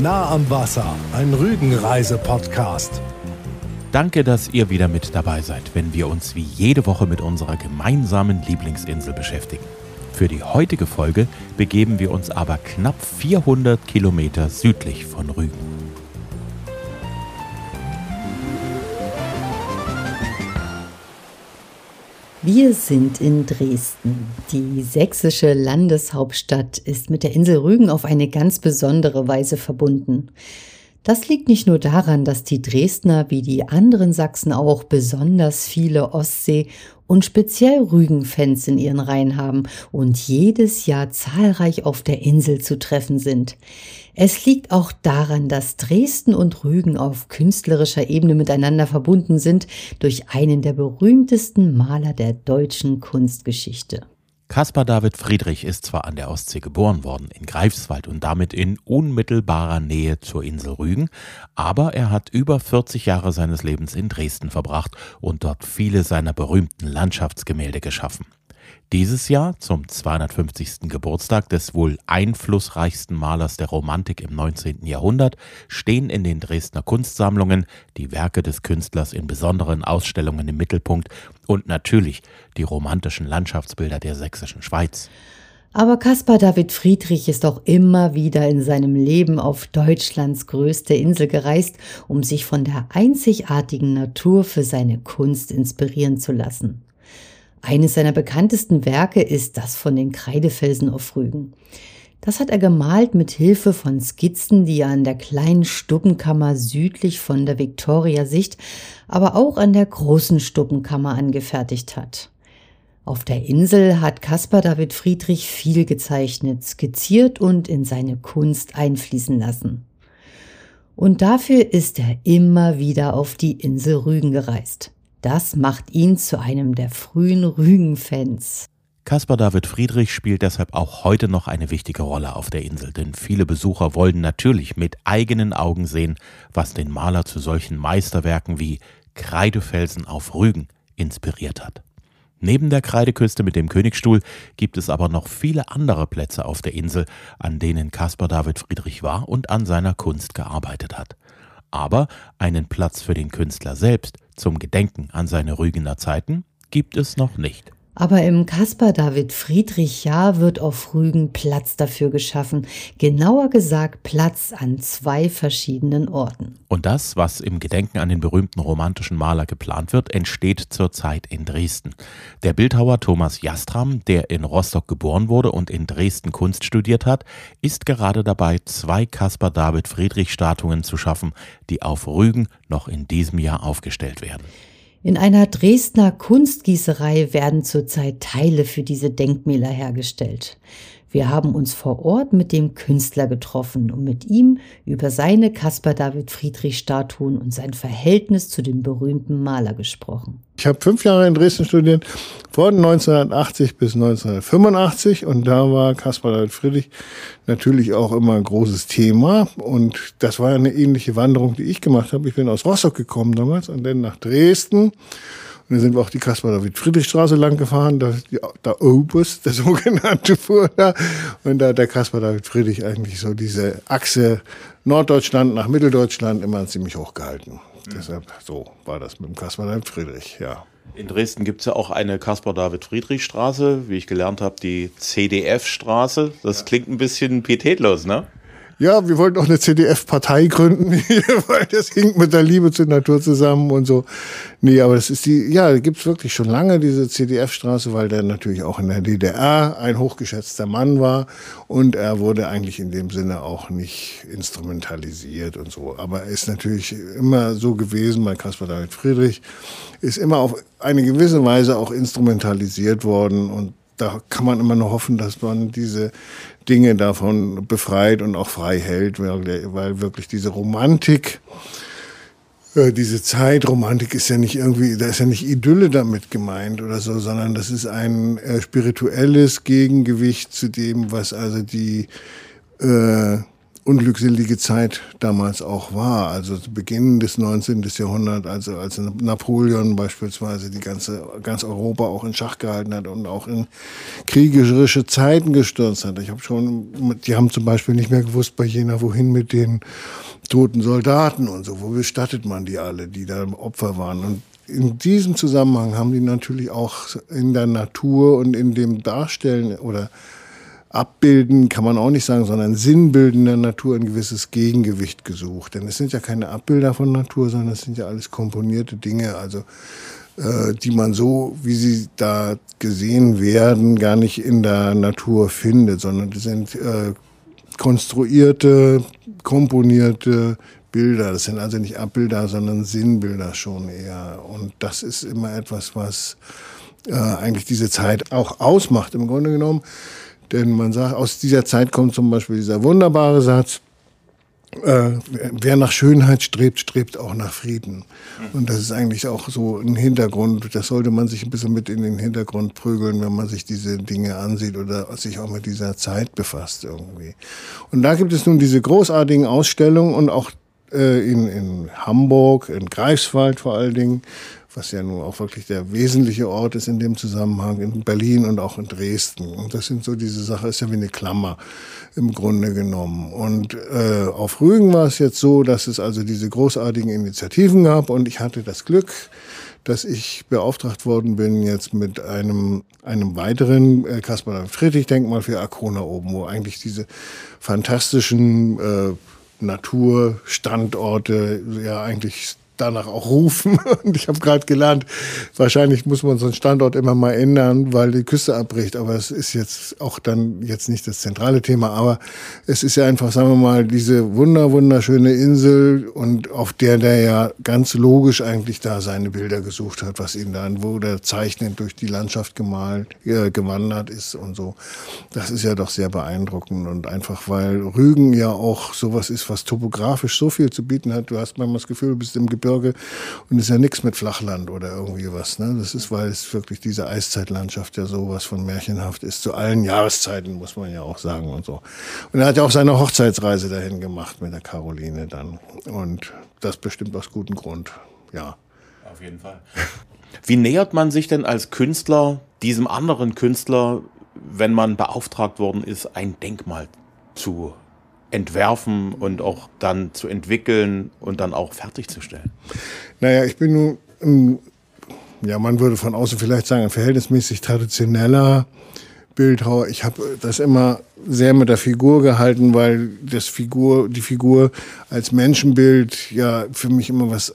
Nah am Wasser, ein Rügenreise-Podcast. Danke, dass ihr wieder mit dabei seid, wenn wir uns wie jede Woche mit unserer gemeinsamen Lieblingsinsel beschäftigen. Für die heutige Folge begeben wir uns aber knapp 400 Kilometer südlich von Rügen. Wir sind in Dresden. Die sächsische Landeshauptstadt ist mit der Insel Rügen auf eine ganz besondere Weise verbunden. Das liegt nicht nur daran, dass die Dresdner wie die anderen Sachsen auch besonders viele Ostsee- und speziell Rügen-Fans in ihren Reihen haben und jedes Jahr zahlreich auf der Insel zu treffen sind. Es liegt auch daran, dass Dresden und Rügen auf künstlerischer Ebene miteinander verbunden sind durch einen der berühmtesten Maler der deutschen Kunstgeschichte. Caspar David Friedrich ist zwar an der Ostsee geboren worden, in Greifswald und damit in unmittelbarer Nähe zur Insel Rügen, aber er hat über 40 Jahre seines Lebens in Dresden verbracht und dort viele seiner berühmten Landschaftsgemälde geschaffen. Dieses Jahr, zum 250. Geburtstag des wohl einflussreichsten Malers der Romantik im 19. Jahrhundert, stehen in den Dresdner Kunstsammlungen die Werke des Künstlers in besonderen Ausstellungen im Mittelpunkt und natürlich die romantischen Landschaftsbilder der sächsischen Schweiz. Aber Caspar David Friedrich ist auch immer wieder in seinem Leben auf Deutschlands größte Insel gereist, um sich von der einzigartigen Natur für seine Kunst inspirieren zu lassen. Eines seiner bekanntesten Werke ist das von den Kreidefelsen auf Rügen. Das hat er gemalt mit Hilfe von Skizzen, die er an der kleinen Stubbenkammer südlich von der Viktoria-Sicht, aber auch an der großen Stubbenkammer angefertigt hat. Auf der Insel hat Caspar David Friedrich viel gezeichnet, skizziert und in seine Kunst einfließen lassen. Und dafür ist er immer wieder auf die Insel Rügen gereist. Das macht ihn zu einem der frühen Rügen-Fans. Caspar David Friedrich spielt deshalb auch heute noch eine wichtige Rolle auf der Insel, denn viele Besucher wollen natürlich mit eigenen Augen sehen, was den Maler zu solchen Meisterwerken wie Kreidefelsen auf Rügen inspiriert hat. Neben der Kreideküste mit dem Königstuhl gibt es aber noch viele andere Plätze auf der Insel, an denen Caspar David Friedrich war und an seiner Kunst gearbeitet hat aber einen Platz für den Künstler selbst zum Gedenken an seine Rügener Zeiten gibt es noch nicht. Aber im Caspar David Friedrich Jahr wird auf Rügen Platz dafür geschaffen. Genauer gesagt Platz an zwei verschiedenen Orten. Und das, was im Gedenken an den berühmten romantischen Maler geplant wird, entsteht zurzeit in Dresden. Der Bildhauer Thomas Jastram, der in Rostock geboren wurde und in Dresden Kunst studiert hat, ist gerade dabei, zwei Caspar David Friedrich Statuen zu schaffen, die auf Rügen noch in diesem Jahr aufgestellt werden. In einer Dresdner Kunstgießerei werden zurzeit Teile für diese Denkmäler hergestellt. Wir haben uns vor Ort mit dem Künstler getroffen und mit ihm über seine Caspar David Friedrich Statuen und sein Verhältnis zu dem berühmten Maler gesprochen. Ich habe fünf Jahre in Dresden studiert, von 1980 bis 1985 und da war Caspar David Friedrich natürlich auch immer ein großes Thema und das war eine ähnliche Wanderung, die ich gemacht habe. Ich bin aus Rostock gekommen damals und dann nach Dresden und dann sind wir auch die Kaspar-David-Friedrich-Straße lang gefahren, da, der Obus, der sogenannte, fuhr da. Und da hat der Kaspar-David Friedrich eigentlich so diese Achse Norddeutschland nach Mitteldeutschland immer ziemlich hochgehalten. Mhm. Deshalb, so war das mit dem Kaspar-David Friedrich, ja. In Dresden gibt es ja auch eine Caspar-David-Friedrich-Straße, wie ich gelernt habe, die CDF-Straße. Das klingt ein bisschen pietätlos, ne? Ja, wir wollten auch eine CDF-Partei gründen, weil das hing mit der Liebe zur Natur zusammen und so. Nee, aber das ist die, ja, gibt's wirklich schon lange, diese CDF-Straße, weil der natürlich auch in der DDR ein hochgeschätzter Mann war und er wurde eigentlich in dem Sinne auch nicht instrumentalisiert und so. Aber er ist natürlich immer so gewesen, bei Caspar David Friedrich, ist immer auf eine gewisse Weise auch instrumentalisiert worden und da kann man immer nur hoffen, dass man diese Dinge davon befreit und auch frei hält, weil wirklich diese Romantik, äh, diese Zeitromantik ist ja nicht irgendwie, da ist ja nicht Idylle damit gemeint oder so, sondern das ist ein äh, spirituelles Gegengewicht zu dem, was also die äh, unglückselige Zeit damals auch war. Also zu Beginn des 19. Jahrhunderts, also als Napoleon beispielsweise die ganze, ganz Europa auch in Schach gehalten hat und auch in kriegerische Zeiten gestürzt hat. Ich habe schon, die haben zum Beispiel nicht mehr gewusst bei Jena, wohin mit den toten Soldaten und so. Wo bestattet man die alle, die da Opfer waren? Und in diesem Zusammenhang haben die natürlich auch in der Natur und in dem Darstellen oder Abbilden kann man auch nicht sagen, sondern Sinnbilden der Natur ein gewisses Gegengewicht gesucht. Denn es sind ja keine Abbilder von Natur, sondern es sind ja alles komponierte Dinge, also äh, die man so, wie sie da gesehen werden, gar nicht in der Natur findet, sondern die sind äh, konstruierte, komponierte Bilder. Das sind also nicht Abbilder, sondern Sinnbilder schon eher. Und das ist immer etwas, was äh, eigentlich diese Zeit auch ausmacht, im Grunde genommen. Denn man sagt, aus dieser Zeit kommt zum Beispiel dieser wunderbare Satz, äh, wer nach Schönheit strebt, strebt auch nach Frieden. Und das ist eigentlich auch so ein Hintergrund, das sollte man sich ein bisschen mit in den Hintergrund prügeln, wenn man sich diese Dinge ansieht oder sich auch mit dieser Zeit befasst irgendwie. Und da gibt es nun diese großartigen Ausstellungen und auch äh, in, in Hamburg, in Greifswald vor allen Dingen, was ja nun auch wirklich der wesentliche Ort ist in dem Zusammenhang, in Berlin und auch in Dresden. Und das sind so diese Sache, ist ja wie eine Klammer im Grunde genommen. Und äh, auf Rügen war es jetzt so, dass es also diese großartigen Initiativen gab und ich hatte das Glück, dass ich beauftragt worden bin jetzt mit einem, einem weiteren äh, Kaspar Friedrich Denkmal für Arkona oben, wo eigentlich diese fantastischen äh, Naturstandorte ja eigentlich danach auch rufen. Und ich habe gerade gelernt, wahrscheinlich muss man so einen Standort immer mal ändern, weil die Küste abbricht. Aber es ist jetzt auch dann jetzt nicht das zentrale Thema. Aber es ist ja einfach, sagen wir mal, diese wunder wunderschöne Insel und auf der der ja ganz logisch eigentlich da seine Bilder gesucht hat, was ihn dann, der zeichnend durch die Landschaft gemalt, äh, gewandert ist und so. Das ist ja doch sehr beeindruckend und einfach, weil Rügen ja auch sowas ist, was topografisch so viel zu bieten hat. Du hast manchmal das Gefühl, du bist im Gebirge Gebirge und ist ja nichts mit Flachland oder irgendwie was. Ne? Das ist, weil es wirklich diese Eiszeitlandschaft ja sowas von märchenhaft ist. Zu allen Jahreszeiten, muss man ja auch sagen und so. Und er hat ja auch seine Hochzeitsreise dahin gemacht mit der Caroline dann. Und das bestimmt aus gutem Grund, ja. Auf jeden Fall. Wie nähert man sich denn als Künstler diesem anderen Künstler, wenn man beauftragt worden ist, ein Denkmal zu entwerfen und auch dann zu entwickeln und dann auch fertigzustellen? Naja, ich bin nun, ja, man würde von außen vielleicht sagen, ein verhältnismäßig traditioneller Bildhauer. Ich habe das immer sehr mit der Figur gehalten, weil das Figur, die Figur als Menschenbild ja für mich immer was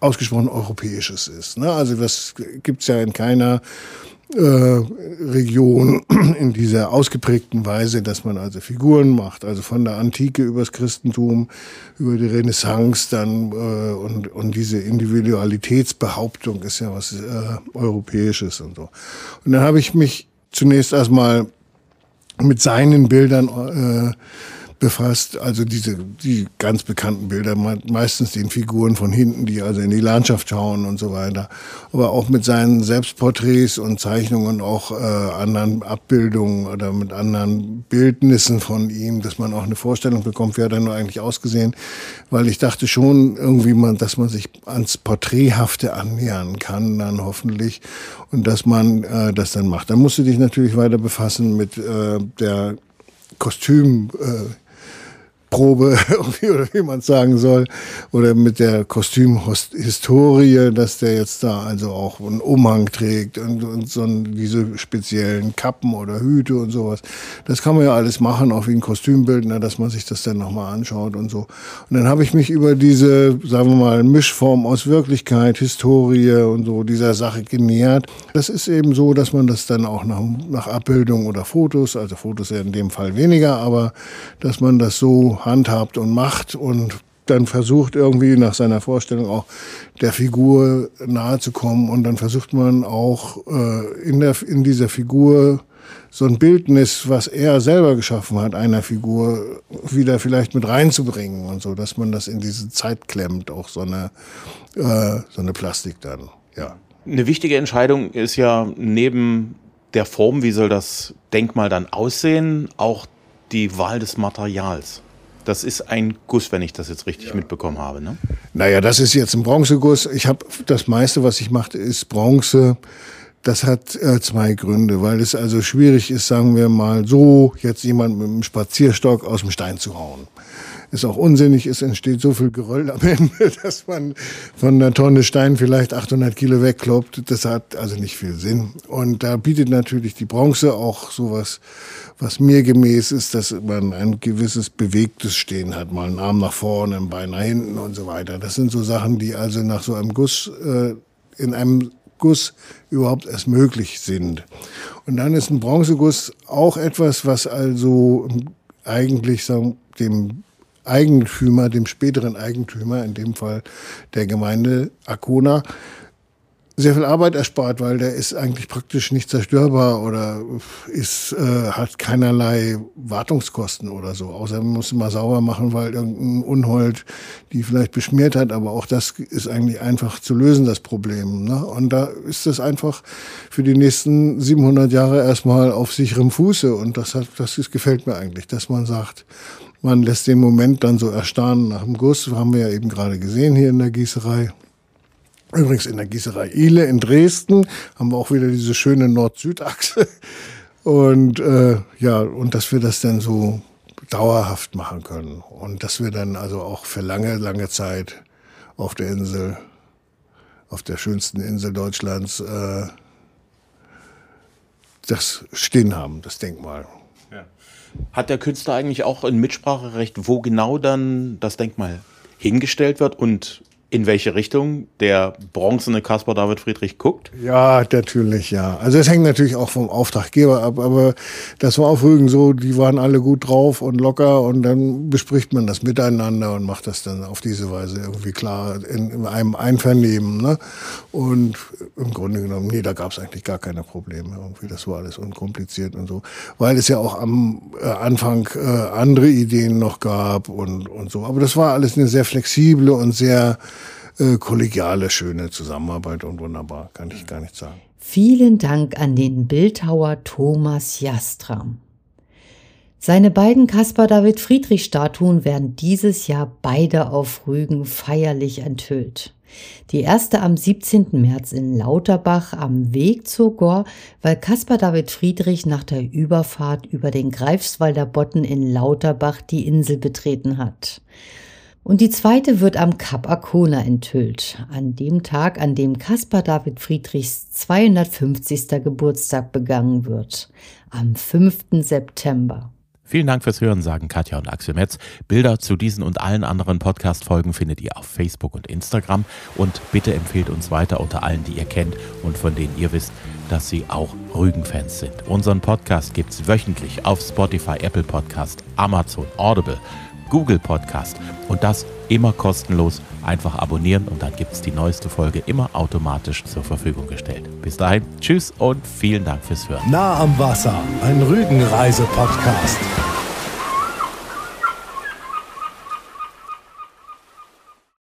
ausgesprochen Europäisches ist. Ne? Also das gibt's ja in keiner äh, Region in dieser ausgeprägten Weise, dass man also Figuren macht, also von der Antike übers Christentum, über die Renaissance dann äh, und, und diese Individualitätsbehauptung ist ja was äh, Europäisches und so. Und dann habe ich mich zunächst erstmal mit seinen Bildern äh, befasst. Also diese die ganz bekannten Bilder, meistens den Figuren von hinten, die also in die Landschaft schauen und so weiter. Aber auch mit seinen Selbstporträts und Zeichnungen und auch äh, anderen Abbildungen oder mit anderen Bildnissen von ihm, dass man auch eine Vorstellung bekommt, wie hat er nur eigentlich ausgesehen. Weil ich dachte schon irgendwie, man, dass man sich ans Porträthafte annähern kann, dann hoffentlich. Und dass man äh, das dann macht. Dann musst du dich natürlich weiter befassen mit äh, der Kostüm. Äh, Probe, oder wie man sagen soll, oder mit der Kostümhistorie, dass der jetzt da also auch einen Umhang trägt und, und so diese speziellen Kappen oder Hüte und sowas. Das kann man ja alles machen, auch wie ein Kostümbildner, dass man sich das dann nochmal anschaut und so. Und dann habe ich mich über diese, sagen wir mal, Mischform aus Wirklichkeit, Historie und so dieser Sache genähert. Das ist eben so, dass man das dann auch nach, nach Abbildung oder Fotos, also Fotos ja in dem Fall weniger, aber dass man das so handhabt und macht und dann versucht irgendwie nach seiner Vorstellung auch der Figur nahe zu kommen und dann versucht man auch äh, in, der, in dieser Figur so ein Bildnis, was er selber geschaffen hat, einer Figur wieder vielleicht mit reinzubringen und so, dass man das in diese Zeit klemmt, auch so eine, äh, so eine Plastik dann, ja. Eine wichtige Entscheidung ist ja neben der Form, wie soll das Denkmal dann aussehen, auch die Wahl des Materials. Das ist ein Guss, wenn ich das jetzt richtig ja. mitbekommen habe. Ne? Naja, das ist jetzt ein Bronzeguss. Ich habe das meiste, was ich mache, ist Bronze. Das hat äh, zwei Gründe, weil es also schwierig ist, sagen wir mal so, jetzt jemand mit einem Spazierstock aus dem Stein zu hauen es auch unsinnig ist, entsteht so viel Geröll am Ende, dass man von einer Tonne Stein vielleicht 800 Kilo wegkloppt. Das hat also nicht viel Sinn. Und da bietet natürlich die Bronze auch sowas, was mir gemäß ist, dass man ein gewisses bewegtes Stehen hat, mal einen Arm nach vorne, ein Bein nach hinten und so weiter. Das sind so Sachen, die also nach so einem Guss äh, in einem Guss überhaupt erst möglich sind. Und dann ist ein Bronzeguss auch etwas, was also eigentlich sagen, dem Eigentümer, dem späteren Eigentümer, in dem Fall der Gemeinde Arkona, sehr viel Arbeit erspart, weil der ist eigentlich praktisch nicht zerstörbar oder ist, äh, hat keinerlei Wartungskosten oder so. Außer man muss immer sauber machen, weil irgendein Unhold die vielleicht beschmiert hat. Aber auch das ist eigentlich einfach zu lösen, das Problem. Ne? Und da ist das einfach für die nächsten 700 Jahre erstmal auf sicherem Fuße. Und das, hat, das ist, gefällt mir eigentlich, dass man sagt, man lässt den Moment dann so erstarren nach dem Guss. Haben wir ja eben gerade gesehen hier in der Gießerei. Übrigens in der Gießerei Ile in Dresden haben wir auch wieder diese schöne Nord-Süd-Achse. Und äh, ja, und dass wir das dann so dauerhaft machen können. Und dass wir dann also auch für lange, lange Zeit auf der Insel, auf der schönsten Insel Deutschlands, äh, das stehen haben, das Denkmal. Hat der Künstler eigentlich auch ein Mitspracherecht, wo genau dann das Denkmal hingestellt wird und in welche Richtung der bronzene Caspar David Friedrich guckt? Ja, natürlich, ja. Also es hängt natürlich auch vom Auftraggeber ab, aber das war auf Rügen so, die waren alle gut drauf und locker und dann bespricht man das miteinander und macht das dann auf diese Weise irgendwie klar in, in einem Einvernehmen. Ne? Und im Grunde genommen, nee, da gab es eigentlich gar keine Probleme irgendwie. Das war alles unkompliziert und so. Weil es ja auch am äh, Anfang äh, andere Ideen noch gab und, und so. Aber das war alles eine sehr flexible und sehr äh, kollegiale, schöne Zusammenarbeit und wunderbar, kann ich gar nicht sagen. Vielen Dank an den Bildhauer Thomas Jastram. Seine beiden Caspar David Friedrich Statuen werden dieses Jahr beide auf Rügen feierlich enthüllt. Die erste am 17. März in Lauterbach am Weg zur Gor, weil Caspar David Friedrich nach der Überfahrt über den Greifswalder Botten in Lauterbach die Insel betreten hat. Und die zweite wird am Kap Arkona enthüllt, an dem Tag, an dem Caspar David Friedrichs 250. Geburtstag begangen wird, am 5. September. Vielen Dank fürs Hören, sagen Katja und Axel Metz. Bilder zu diesen und allen anderen Podcast-Folgen findet ihr auf Facebook und Instagram. Und bitte empfehlt uns weiter unter allen, die ihr kennt und von denen ihr wisst, dass sie auch Rügen-Fans sind. Unseren Podcast gibt es wöchentlich auf Spotify, Apple Podcast, Amazon, Audible Google Podcast. Und das immer kostenlos. Einfach abonnieren und dann gibt es die neueste Folge immer automatisch zur Verfügung gestellt. Bis dahin, tschüss und vielen Dank fürs Hören. Nah am Wasser, ein Rügenreise-Podcast.